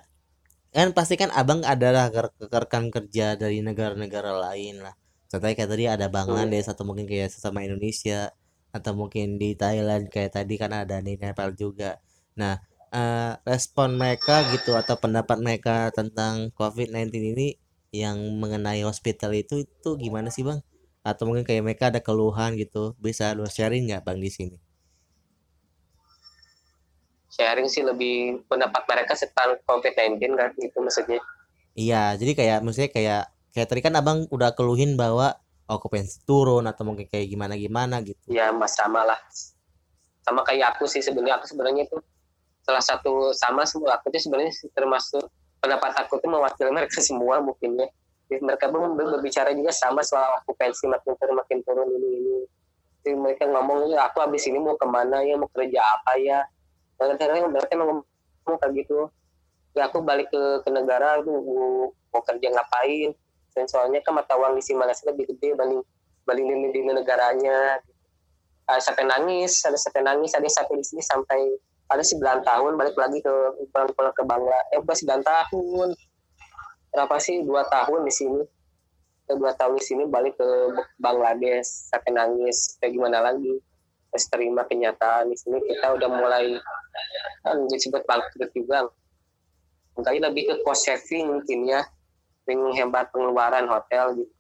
kan pasti kan abang adalah rekan kerja dari negara-negara lain lah. Contohnya kayak tadi ada Bangladesh atau mungkin kayak sesama Indonesia atau mungkin di Thailand kayak tadi kan ada di Nepal juga. Nah uh, respon mereka gitu atau pendapat mereka tentang COVID-19 ini yang mengenai hospital itu itu gimana sih bang? Atau mungkin kayak mereka ada keluhan gitu bisa lu sharing nggak bang di sini sharing sih lebih pendapat mereka tentang COVID-19 kan itu maksudnya. Iya jadi kayak maksudnya kayak kayak tadi kan abang udah keluhin bahwa okupansi turun atau mungkin kayak gimana gimana gitu. Ya mas sama lah. Sama kayak aku sih sebenarnya aku sebenarnya itu salah satu sama semua. Aku tuh sebenarnya termasuk pendapat aku tuh mewakili mereka [LAUGHS] semua mungkin ya. Jadi mereka pun berbicara juga sama soal okupansi makin turun makin turun ini ini. Jadi mereka ngomong ya aku habis ini mau ke mana ya? Mau kerja apa ya kadang-kadang mereka ngomong kayak gitu. Ya aku balik ke, ke negara aku mau kerja ngapain? Dan soalnya kan mata uang di sini Malaysia lebih gede banding banding di, di negaranya. Uh, sampai nangis ada sampai nangis ada sampai di sini sampai ada 9 tahun balik lagi ke pulang-pulang ke Bangla. Eh bukan 9 tahun. Berapa sih? Dua tahun di sini. Dua tahun di sini balik ke Bangladesh sampai nangis kayak gimana lagi terima kenyataan di sini kita udah mulai kan disebut bangkrut juga mungkin lebih ke cost saving mungkin ya menghemat pengeluaran hotel gitu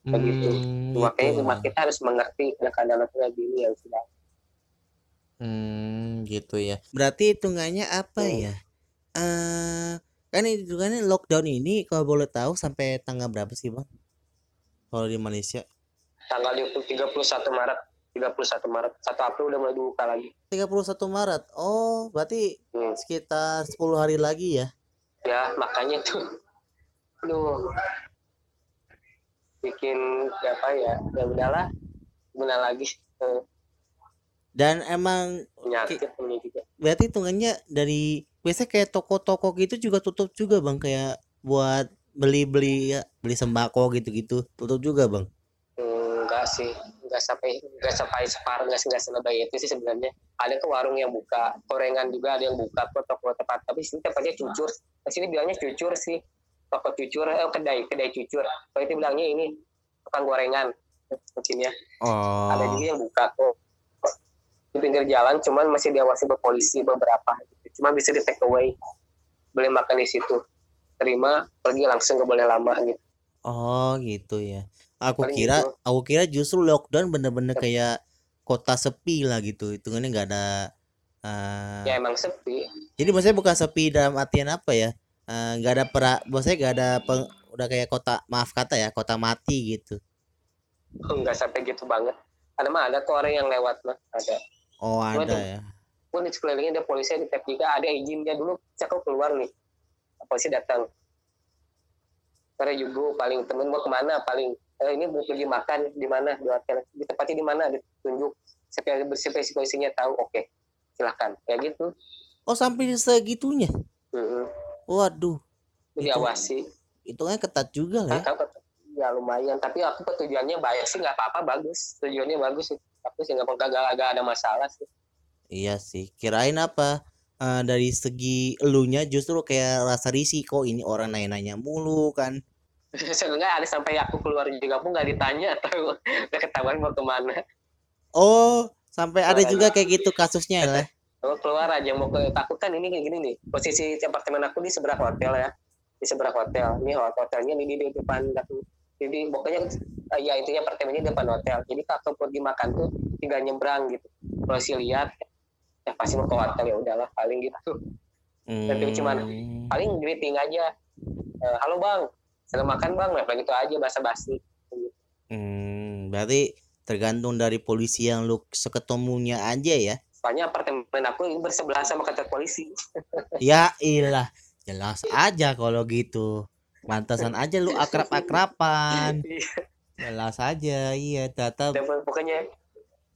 begitu hmm, makanya gitu. kita harus mengerti keadaan kayak gini yang sudah Hmm, gitu ya. Berarti hitungannya apa hmm. ya? uh, kan hitungannya lockdown ini kalau boleh tahu sampai tanggal berapa sih, Bang? Kalau di Malaysia? Tanggal 31 Maret. 31 Maret. 1 April udah mulai dibuka lagi. 31 Maret. Oh, berarti hmm. sekitar 10 hari lagi ya? Ya, makanya tuh. [LAUGHS] Aduh. Bikin apa ya? Ya udahlah. Gimana lagi? Dan emang penyakit berarti hitungannya dari biasanya kayak toko-toko gitu juga tutup juga bang kayak buat beli-beli ya beli sembako gitu-gitu tutup juga bang enggak sih enggak sampai enggak sampai separuh enggak enggak selebay itu sih sebenarnya. Ada ke warung yang buka gorengan juga ada yang buka kok toko tempat tapi sini tempatnya cucur di sini bilangnya cucur sih. Toko cucur eh kedai kedai cucur kalau itu bilangnya ini tukang gorengan mungkin ya oh. ada juga yang buka kok. Di pinggir jalan cuman masih diawasi polisi beberapa. Gitu. cuman bisa di take away boleh makan di situ. Terima pergi langsung gak boleh lama gitu oh gitu ya aku Paling kira gitu. aku kira justru lockdown bener-bener ya. kayak kota sepi lah gitu itu kan nggak ada uh, ya emang sepi jadi maksudnya bukan sepi dalam artian apa ya eh, nggak uh, ada pera maksudnya nggak ada peng, udah kayak kota maaf kata ya kota mati gitu nggak sampai gitu banget ada mah ada kok orang yang lewat mah ada Oh ada Cuma ya. Pun di sekelilingnya ada polisi di tab 3 ada izinnya dulu saya keluar nih. Polisi datang. Karena juga paling temen mau ke mana? Paling eh, ini mau pergi makan di mana? Di hotel di tempatnya di mana? Ditunjuk supaya polisinya tahu oke okay, silahkan kayak gitu. Oh sampai segitunya? Mm -hmm. waduh diawasi. itu kan ketat juga lah ya. ya lumayan. Tapi aku tujuannya baik sih nggak apa-apa bagus. Tujuannya bagus aku sih nggak gak, ada masalah sih. Iya sih. Kirain apa? Uh, dari segi elunya justru kayak rasa risiko ini orang nanya-nanya mulu kan [LAUGHS] sebenarnya ada sampai aku keluar juga pun nggak ditanya atau [LAUGHS] udah ketahuan mau ke mana. Oh sampai ada juga kayak gitu kasusnya lah oh, keluar aja. Mau ke takut kan ini kayak gini nih. Posisi apartemen aku di seberang hotel ya. Di seberang hotel. Ini hotelnya di, di depan aku. Jadi pokoknya uh, ya intinya apartemennya depan hotel. Jadi kalau pergi makan tuh tinggal nyebrang gitu. Kalau sih lihat ya pasti mau ke hotel. Ya udahlah paling gitu. Hmm. tapi cuman paling greeting aja. Uh, halo bang saya makan bang nah gitu aja basa basi hmm, berarti tergantung dari polisi yang lu seketemunya aja ya soalnya apartemen aku ini bersebelah sama kantor polisi [LAUGHS] ya ilah jelas aja kalau gitu Mantasan aja lu akrab-akrapan. [LAUGHS] Iya. Jelas aja, iya data. Pokoknya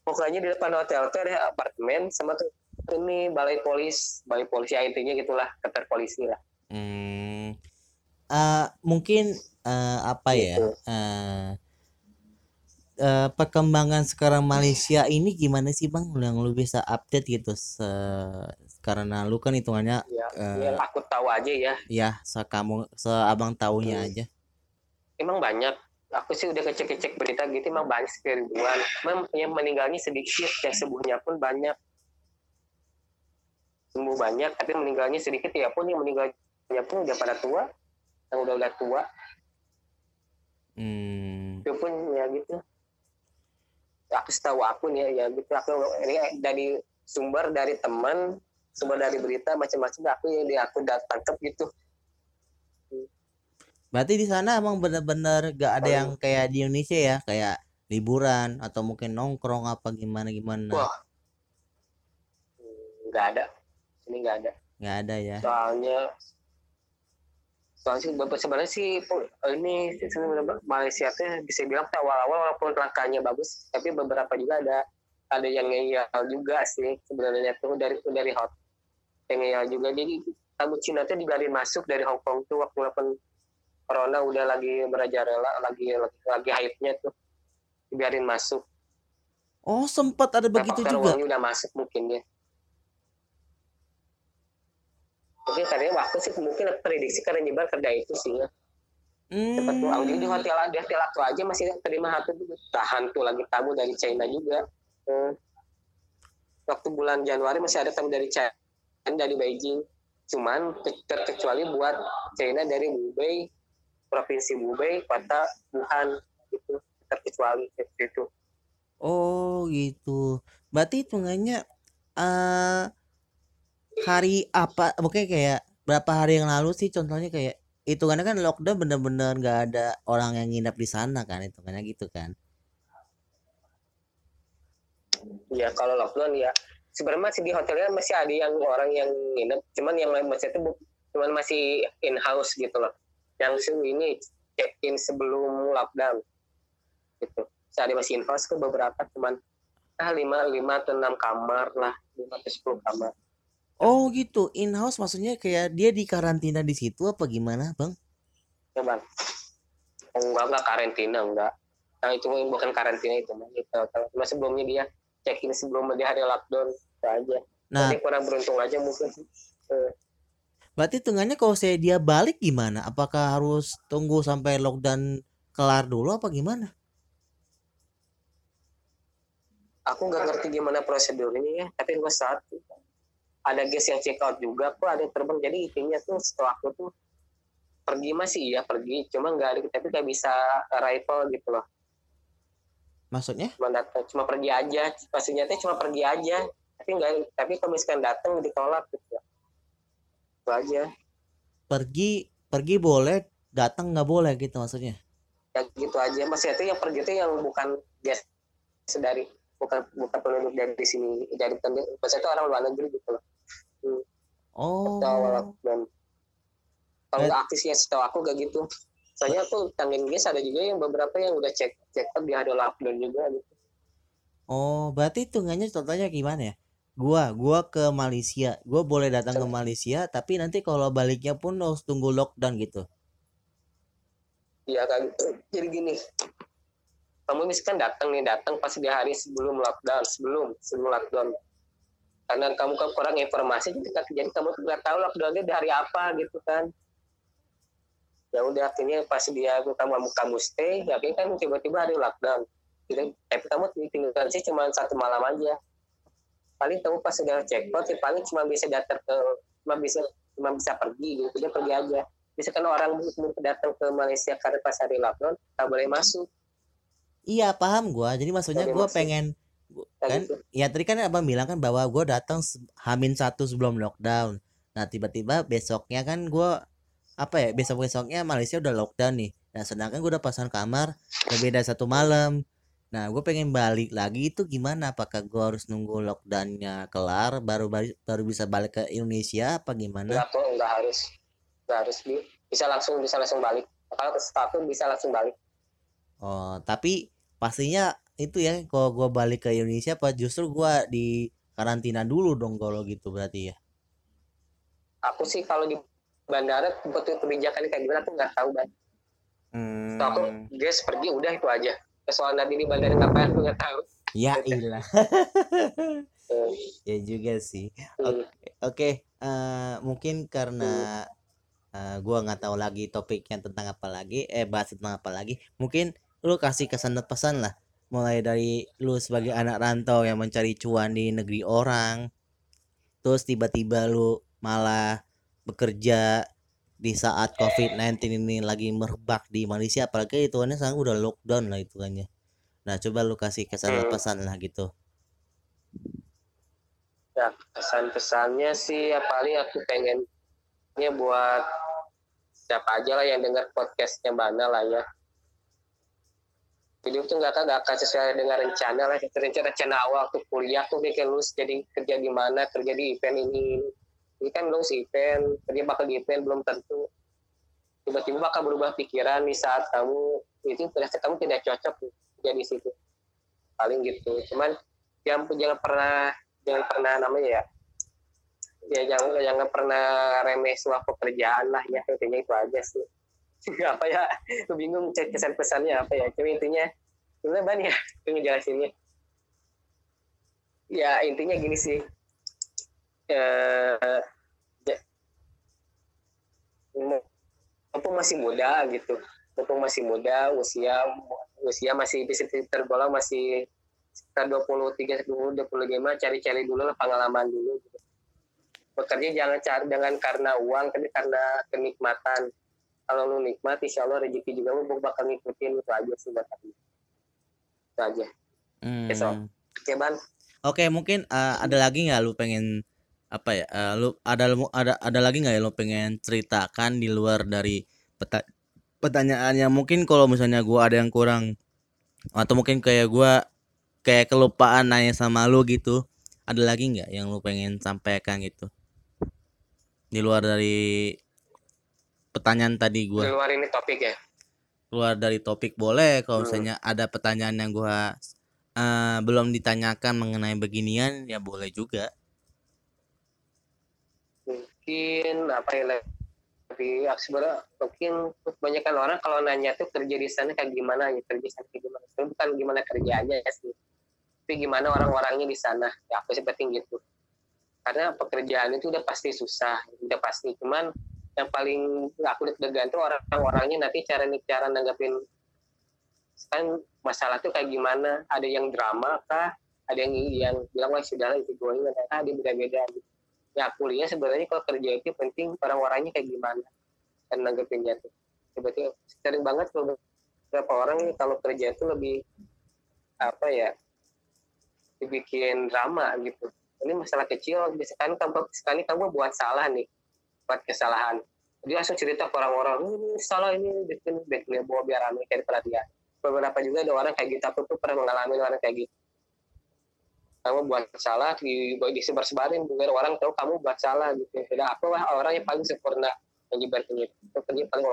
pokoknya di depan hotel tuh ada apartemen sama tuh ini balai polis, balai polisi ya, intinya gitulah, kantor polisi lah. Hmm. Uh, mungkin uh, apa ya? Uh, uh, perkembangan sekarang Malaysia ini gimana sih bang? Yang lu bisa update gitu se karena lu kan hitungannya ya, uh, ya aku tahu aja ya. ya se kamu se abang tahunya hmm. aja. Emang banyak. Aku sih udah kecek-kecek berita gitu emang banyak ribuan memang yang meninggalnya sedikit yang sembuhnya pun banyak. Sembuh banyak tapi meninggalnya sedikit ya pun yang meninggalnya pun udah pada tua yang udah udah tua. Hmm. itu pun ya gitu. Aku setahu aku nih ya gitu. Aku ini dari sumber dari teman sumber dari berita macam-macam aku yang di aku udah tangkap gitu. Berarti di sana emang bener-bener gak ada yang kayak di Indonesia ya? Kayak liburan atau mungkin nongkrong apa gimana gimana? Wah. Nggak ada. Ini nggak ada. Nggak ada ya? Soalnya soalnya sebenarnya sih ini Malaysia tuh bisa bilang awal-awal walaupun langkahnya bagus tapi beberapa juga ada ada yang ngeyel juga sih sebenarnya tuh dari dari hot yang ngeyel juga. Jadi tamu Cina tuh dibiarin masuk dari Hong Kong tuh waktu walaupun corona udah lagi merajalela lagi lagi, lagi hype-nya tuh dibiarin masuk. Oh sempat ada nah, begitu juga? udah masuk mungkin ya mungkin karena waktu sih mungkin prediksi karena nyebar kerja itu sih ya. Hmm. cepat tuh Audi di hotel di hotel aku aja masih terima satu tahan tuh lagi tamu dari China juga. Hmm. waktu bulan Januari masih ada tamu dari China dari Beijing. Cuman terkecuali buat China dari Hubei provinsi Hubei kota Wuhan gitu. Terkecuali itu oh gitu. Berarti hitungannya uh, hari apa mungkin kayak berapa hari yang lalu sih contohnya kayak itu karena kan lockdown bener-bener nggak ada orang yang nginap di sana kan itu karena gitu kan. Ya kalau lockdown ya. Sebenarnya masih di hotelnya masih ada yang orang yang nginep cuman yang lain masih itu cuman masih in house gitu loh. Yang ini check in sebelum lockdown. Gitu. Saya ada masih in house ke beberapa cuman ah lima lima atau enam kamar lah lima atau sepuluh kamar Oh gitu, in-house maksudnya kayak dia di karantina di situ apa gimana bang? Ya bang, enggak enggak karantina enggak. Nah itu bukan karantina itu. Gitu. Cuma sebelumnya dia check-in sebelum di hari lockdown itu aja. Nah, Jadi kurang beruntung aja mungkin. Eh. Berarti tengahnya kalau saya dia balik gimana? Apakah harus tunggu sampai lockdown kelar dulu apa gimana? Aku nggak ngerti gimana prosedurnya ya, tapi gue saat ada guys yang check out juga kok ada yang terbang. Jadi intinya tuh setelah aku tuh pergi masih ya pergi. Cuma nggak ada tapi nggak bisa arrival gitu loh. Maksudnya? Cuma datang cuma pergi aja. Pastinya tuh cuma pergi aja. Tapi nggak tapi kalau misalkan datang ditolak gitu. Itu aja. Pergi pergi boleh datang nggak boleh gitu maksudnya? Ya gitu aja. Maksudnya itu yang pergi itu yang bukan biasa dari bukan bukan penduduk dari sini dari maksudnya itu orang luar negeri gitu loh Oh. dan kalau nggak aktifnya setahu aku gak gitu. Soalnya aku tangin guys ada juga yang beberapa yang udah cek cek up dia ada lockdown juga gitu. Oh, berarti hitungannya contohnya gimana ya? Gua, gua ke Malaysia, gua boleh datang ke Malaysia, tapi nanti kalau baliknya pun harus tunggu lockdown gitu. Iya kan, jadi gini, kamu misalkan datang nih, datang pas di hari sebelum lockdown, sebelum sebelum lockdown, karena kamu kan kurang informasi jadi, jadi kamu nggak tahu lockdownnya dari apa gitu kan. Ya udah akhirnya pas dia kamu kamu stay ya kan tiba-tiba hari lockdown. Jadi tapi kamu tinggal sih cuma satu malam aja. Paling kamu pas sudah checkpoint ya paling cuma bisa datang ke cuma bisa cuma bisa pergi gitu dia pergi aja. Misalkan orang mau datang ke Malaysia karena pas hari lockdown tak boleh masuk. Iya paham gua. Jadi maksudnya gua pengen kan gitu. ya tadi kan abang bilang kan bahwa gue datang hamin satu sebelum lockdown. Nah tiba-tiba besoknya kan gue apa ya besok besoknya Malaysia udah lockdown nih. Nah sedangkan gue udah pasang kamar berbeda satu malam. Nah gue pengen balik lagi itu gimana? Apakah gue harus nunggu lockdownnya kelar baru baru bisa balik ke Indonesia apa gimana? Enggak kok enggak harus. Enggak harus. Bisa langsung bisa langsung balik. Kalau ke satu bisa langsung balik. Oh tapi pastinya itu ya kalau gue balik ke Indonesia apa justru gue di karantina dulu dong kalau gitu berarti ya aku sih kalau di bandara betul kebijakan kayak gimana aku nggak tahu banget hmm. so, aku guys pergi udah itu aja soal Nadi di bandara ngapain aku nggak tahu Ya ilah. [LAUGHS] Ya juga sih. hmm. Oke, eh, mungkin karena eh, gua nggak tahu lagi topiknya tentang apa lagi, eh bahas tentang apa lagi. Mungkin lu kasih kesan dan pesan lah, mulai dari lu sebagai anak rantau yang mencari cuan di negeri orang, terus tiba-tiba lu malah bekerja di saat COVID-19 ini lagi merebak di Malaysia, apalagi itu kan sekarang udah lockdown lah itu kan ya. Nah, coba lu kasih kesan Hmm. pesan lah gitu. ya pesan-pesannya sih ya paling aku pengennya buat siapa aja lah yang dengar podcastnya Bana lah ya jadi itu nggak akan nggak akan sesuai dengan rencana lah rencana rencana awal tuh kuliah tuh bikin lulus jadi kerja di mana kerja di event ini. Ini kan lulus event kerja bakal di event belum tentu. Tiba-tiba bakal berubah pikiran di saat kamu itu ternyata kamu tidak cocok kerja di situ. Paling gitu. Cuman jangan jangan pernah jangan pernah namanya ya ya jangan jangan pernah remeh suatu pekerjaan lah ya intinya itu aja sih apa ya? Aku bingung cek kesan pesannya apa ya. Cuma intinya sebenarnya ban ya aku ngejelasinnya. Ya intinya gini sih. Eh ya, mumpung masih muda gitu. Mumpung masih muda usia usia masih bisa tergolong masih sekitar 23 dulu 25 cari-cari dulu lah pengalaman dulu gitu. bekerja jangan cari jangan karena uang tapi karena kenikmatan kalau lu nikmat insya Allah rezeki juga lu bakal ngikutin itu aja sih buat aku itu aja Hmm. Oke, oke ban Oke, mungkin eh, ada lagi nggak lu pengen apa ya? eh, lu ada ada ada lagi nggak ya lu pengen ceritakan di luar dari peta- pertanyaannya? Mungkin kalau misalnya gua ada yang kurang atau mungkin kayak gua kayak kelupaan nanya sama lu gitu. Ada lagi nggak yang lu pengen sampaikan gitu? Di luar dari pertanyaan tadi di gua. luar ini topik ya Keluar dari topik boleh kalau Hmm. misalnya ada pertanyaan yang gua eh, belum ditanyakan mengenai beginian ya boleh juga. mungkin apa ya lebih ya, sebenarnya mungkin kebanyakan orang kalau nanya tuh kerja di sana kayak gimana ya kerja di sana kayak gimana Sebenarnya bukan gimana kerjanya ya sih tapi gimana orang-orangnya di sana ya aku seperti gitu karena pekerjaan itu udah pasti susah udah pasti cuman yang paling aku lihat tergantung orang-orangnya nanti cara cara nanggapin kan masalah tuh kayak gimana ada yang drama kah ada yang yang bilang wah sudah itu gue ah dia beda-beda gitu ya kuliah sebenarnya kalau kerja itu penting orang-orangnya kayak gimana dan nanggepinnya tuh seperti sering banget beberapa orang nih kalau kerja itu lebih apa ya dibikin drama gitu ini masalah kecil misalkan kamu sekali kamu buat salah nih buat kesalahan. Dia langsung cerita ke orang-orang ini salah ini bikin bikin bawa biar rame kayak perhatian. Beberapa juga ada orang kayak gitu aku tuh pernah mengalami orang kayak gitu. Kamu buat salah di disebar-sebarin biar orang tahu kamu buat salah gitu. Tidak apa lah orang yang paling sempurna menyebarkan itu itu paling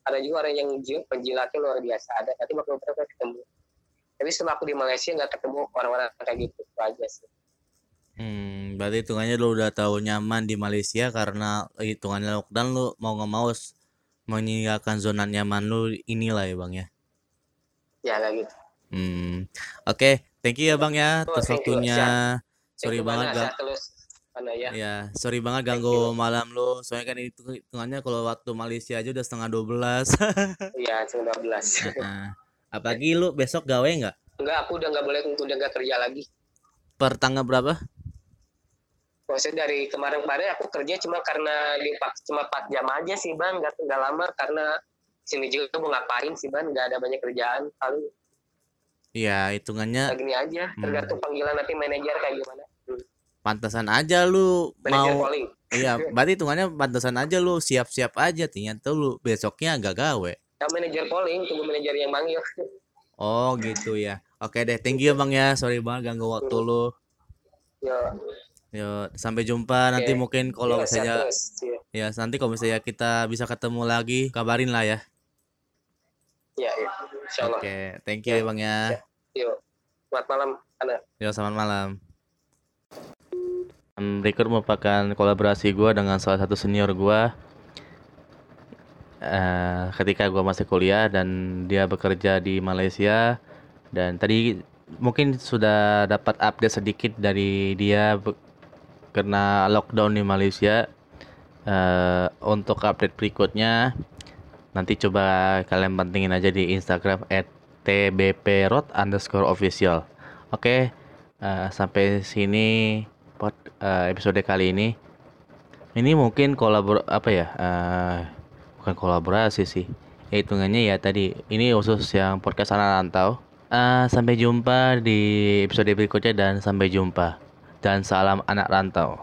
ada juga orang yang ji- penjilatnya luar biasa ada nanti bakal beberapa ketemu. Tapi setelah aku di Malaysia nggak ketemu orang-orang kayak gitu itu aja sih Hmm, berarti hitungannya lu udah tahu nyaman di Malaysia karena hitungannya lockdown lu mau nggak mau meninggalkan zona nyaman lu inilah ya bang ya. ya kayak gitu Hmm, oke, thank you ya bang ya Oh, atas you, waktunya. Sorry banget mana ya ya sorry banget ganggu malam lu. Soalnya kan itu hitungannya kalau waktu Malaysia aja udah setengah 12 [LAUGHS] iya cuma 12 Heeh. Apalagi lu besok gawe nggak? enggak aku udah nggak boleh udah nggak kerja lagi Per tanggal berapa? Maksudnya dari kemarin-kemarin aku kerja cuma karena dipak cuma 4 jam aja sih bang, nggak nggak lama karena sini juga mau ngapain sih bang, nggak ada banyak kerjaan, paling Ya hitungannya kayak gini aja, Hmm. tergantung panggilan nanti manajer kayak gimana. Hmm. pantasan aja lu Manajer mau calling, Iya, [LAUGHS] berarti hitungannya pantesan aja lu siap-siap aja ternyata lu besoknya agak gawe. ya manajer calling, tunggu manajer yang manggil. Oh gitu ya. Oke deh, thank you bang ya. Sorry banget ganggu waktu lu. Yo, Yo, sampai jumpa nanti Oke. mungkin kalau sehat misalnya terus. Yo, ya nanti kalau misalnya kita bisa ketemu lagi kabarin lah ya. ya, ya. Oke, thank you ya bang ya. Yo, selamat malam, Ana. Yo, selamat malam. Berikut merupakan kolaborasi gua dengan salah satu senior gua eh ketika gua masih kuliah dan dia bekerja di Malaysia Dan tadi mungkin sudah dapat update sedikit dari dia karena lockdown di Malaysia. Uh, untuk update berikutnya nanti coba kalian pentingin aja di Instagram at tbprod underscore official. Oke, okay, uh, sampai sini pod, uh, episode kali ini. Ini mungkin kolabor apa ya? Uh, bukan kolaborasi sih. Ya, hitungannya ya tadi. Ini khusus yang podcast anak rantau. Uh, sampai jumpa di episode berikutnya dan sampai jumpa. Dan salam anak rantau.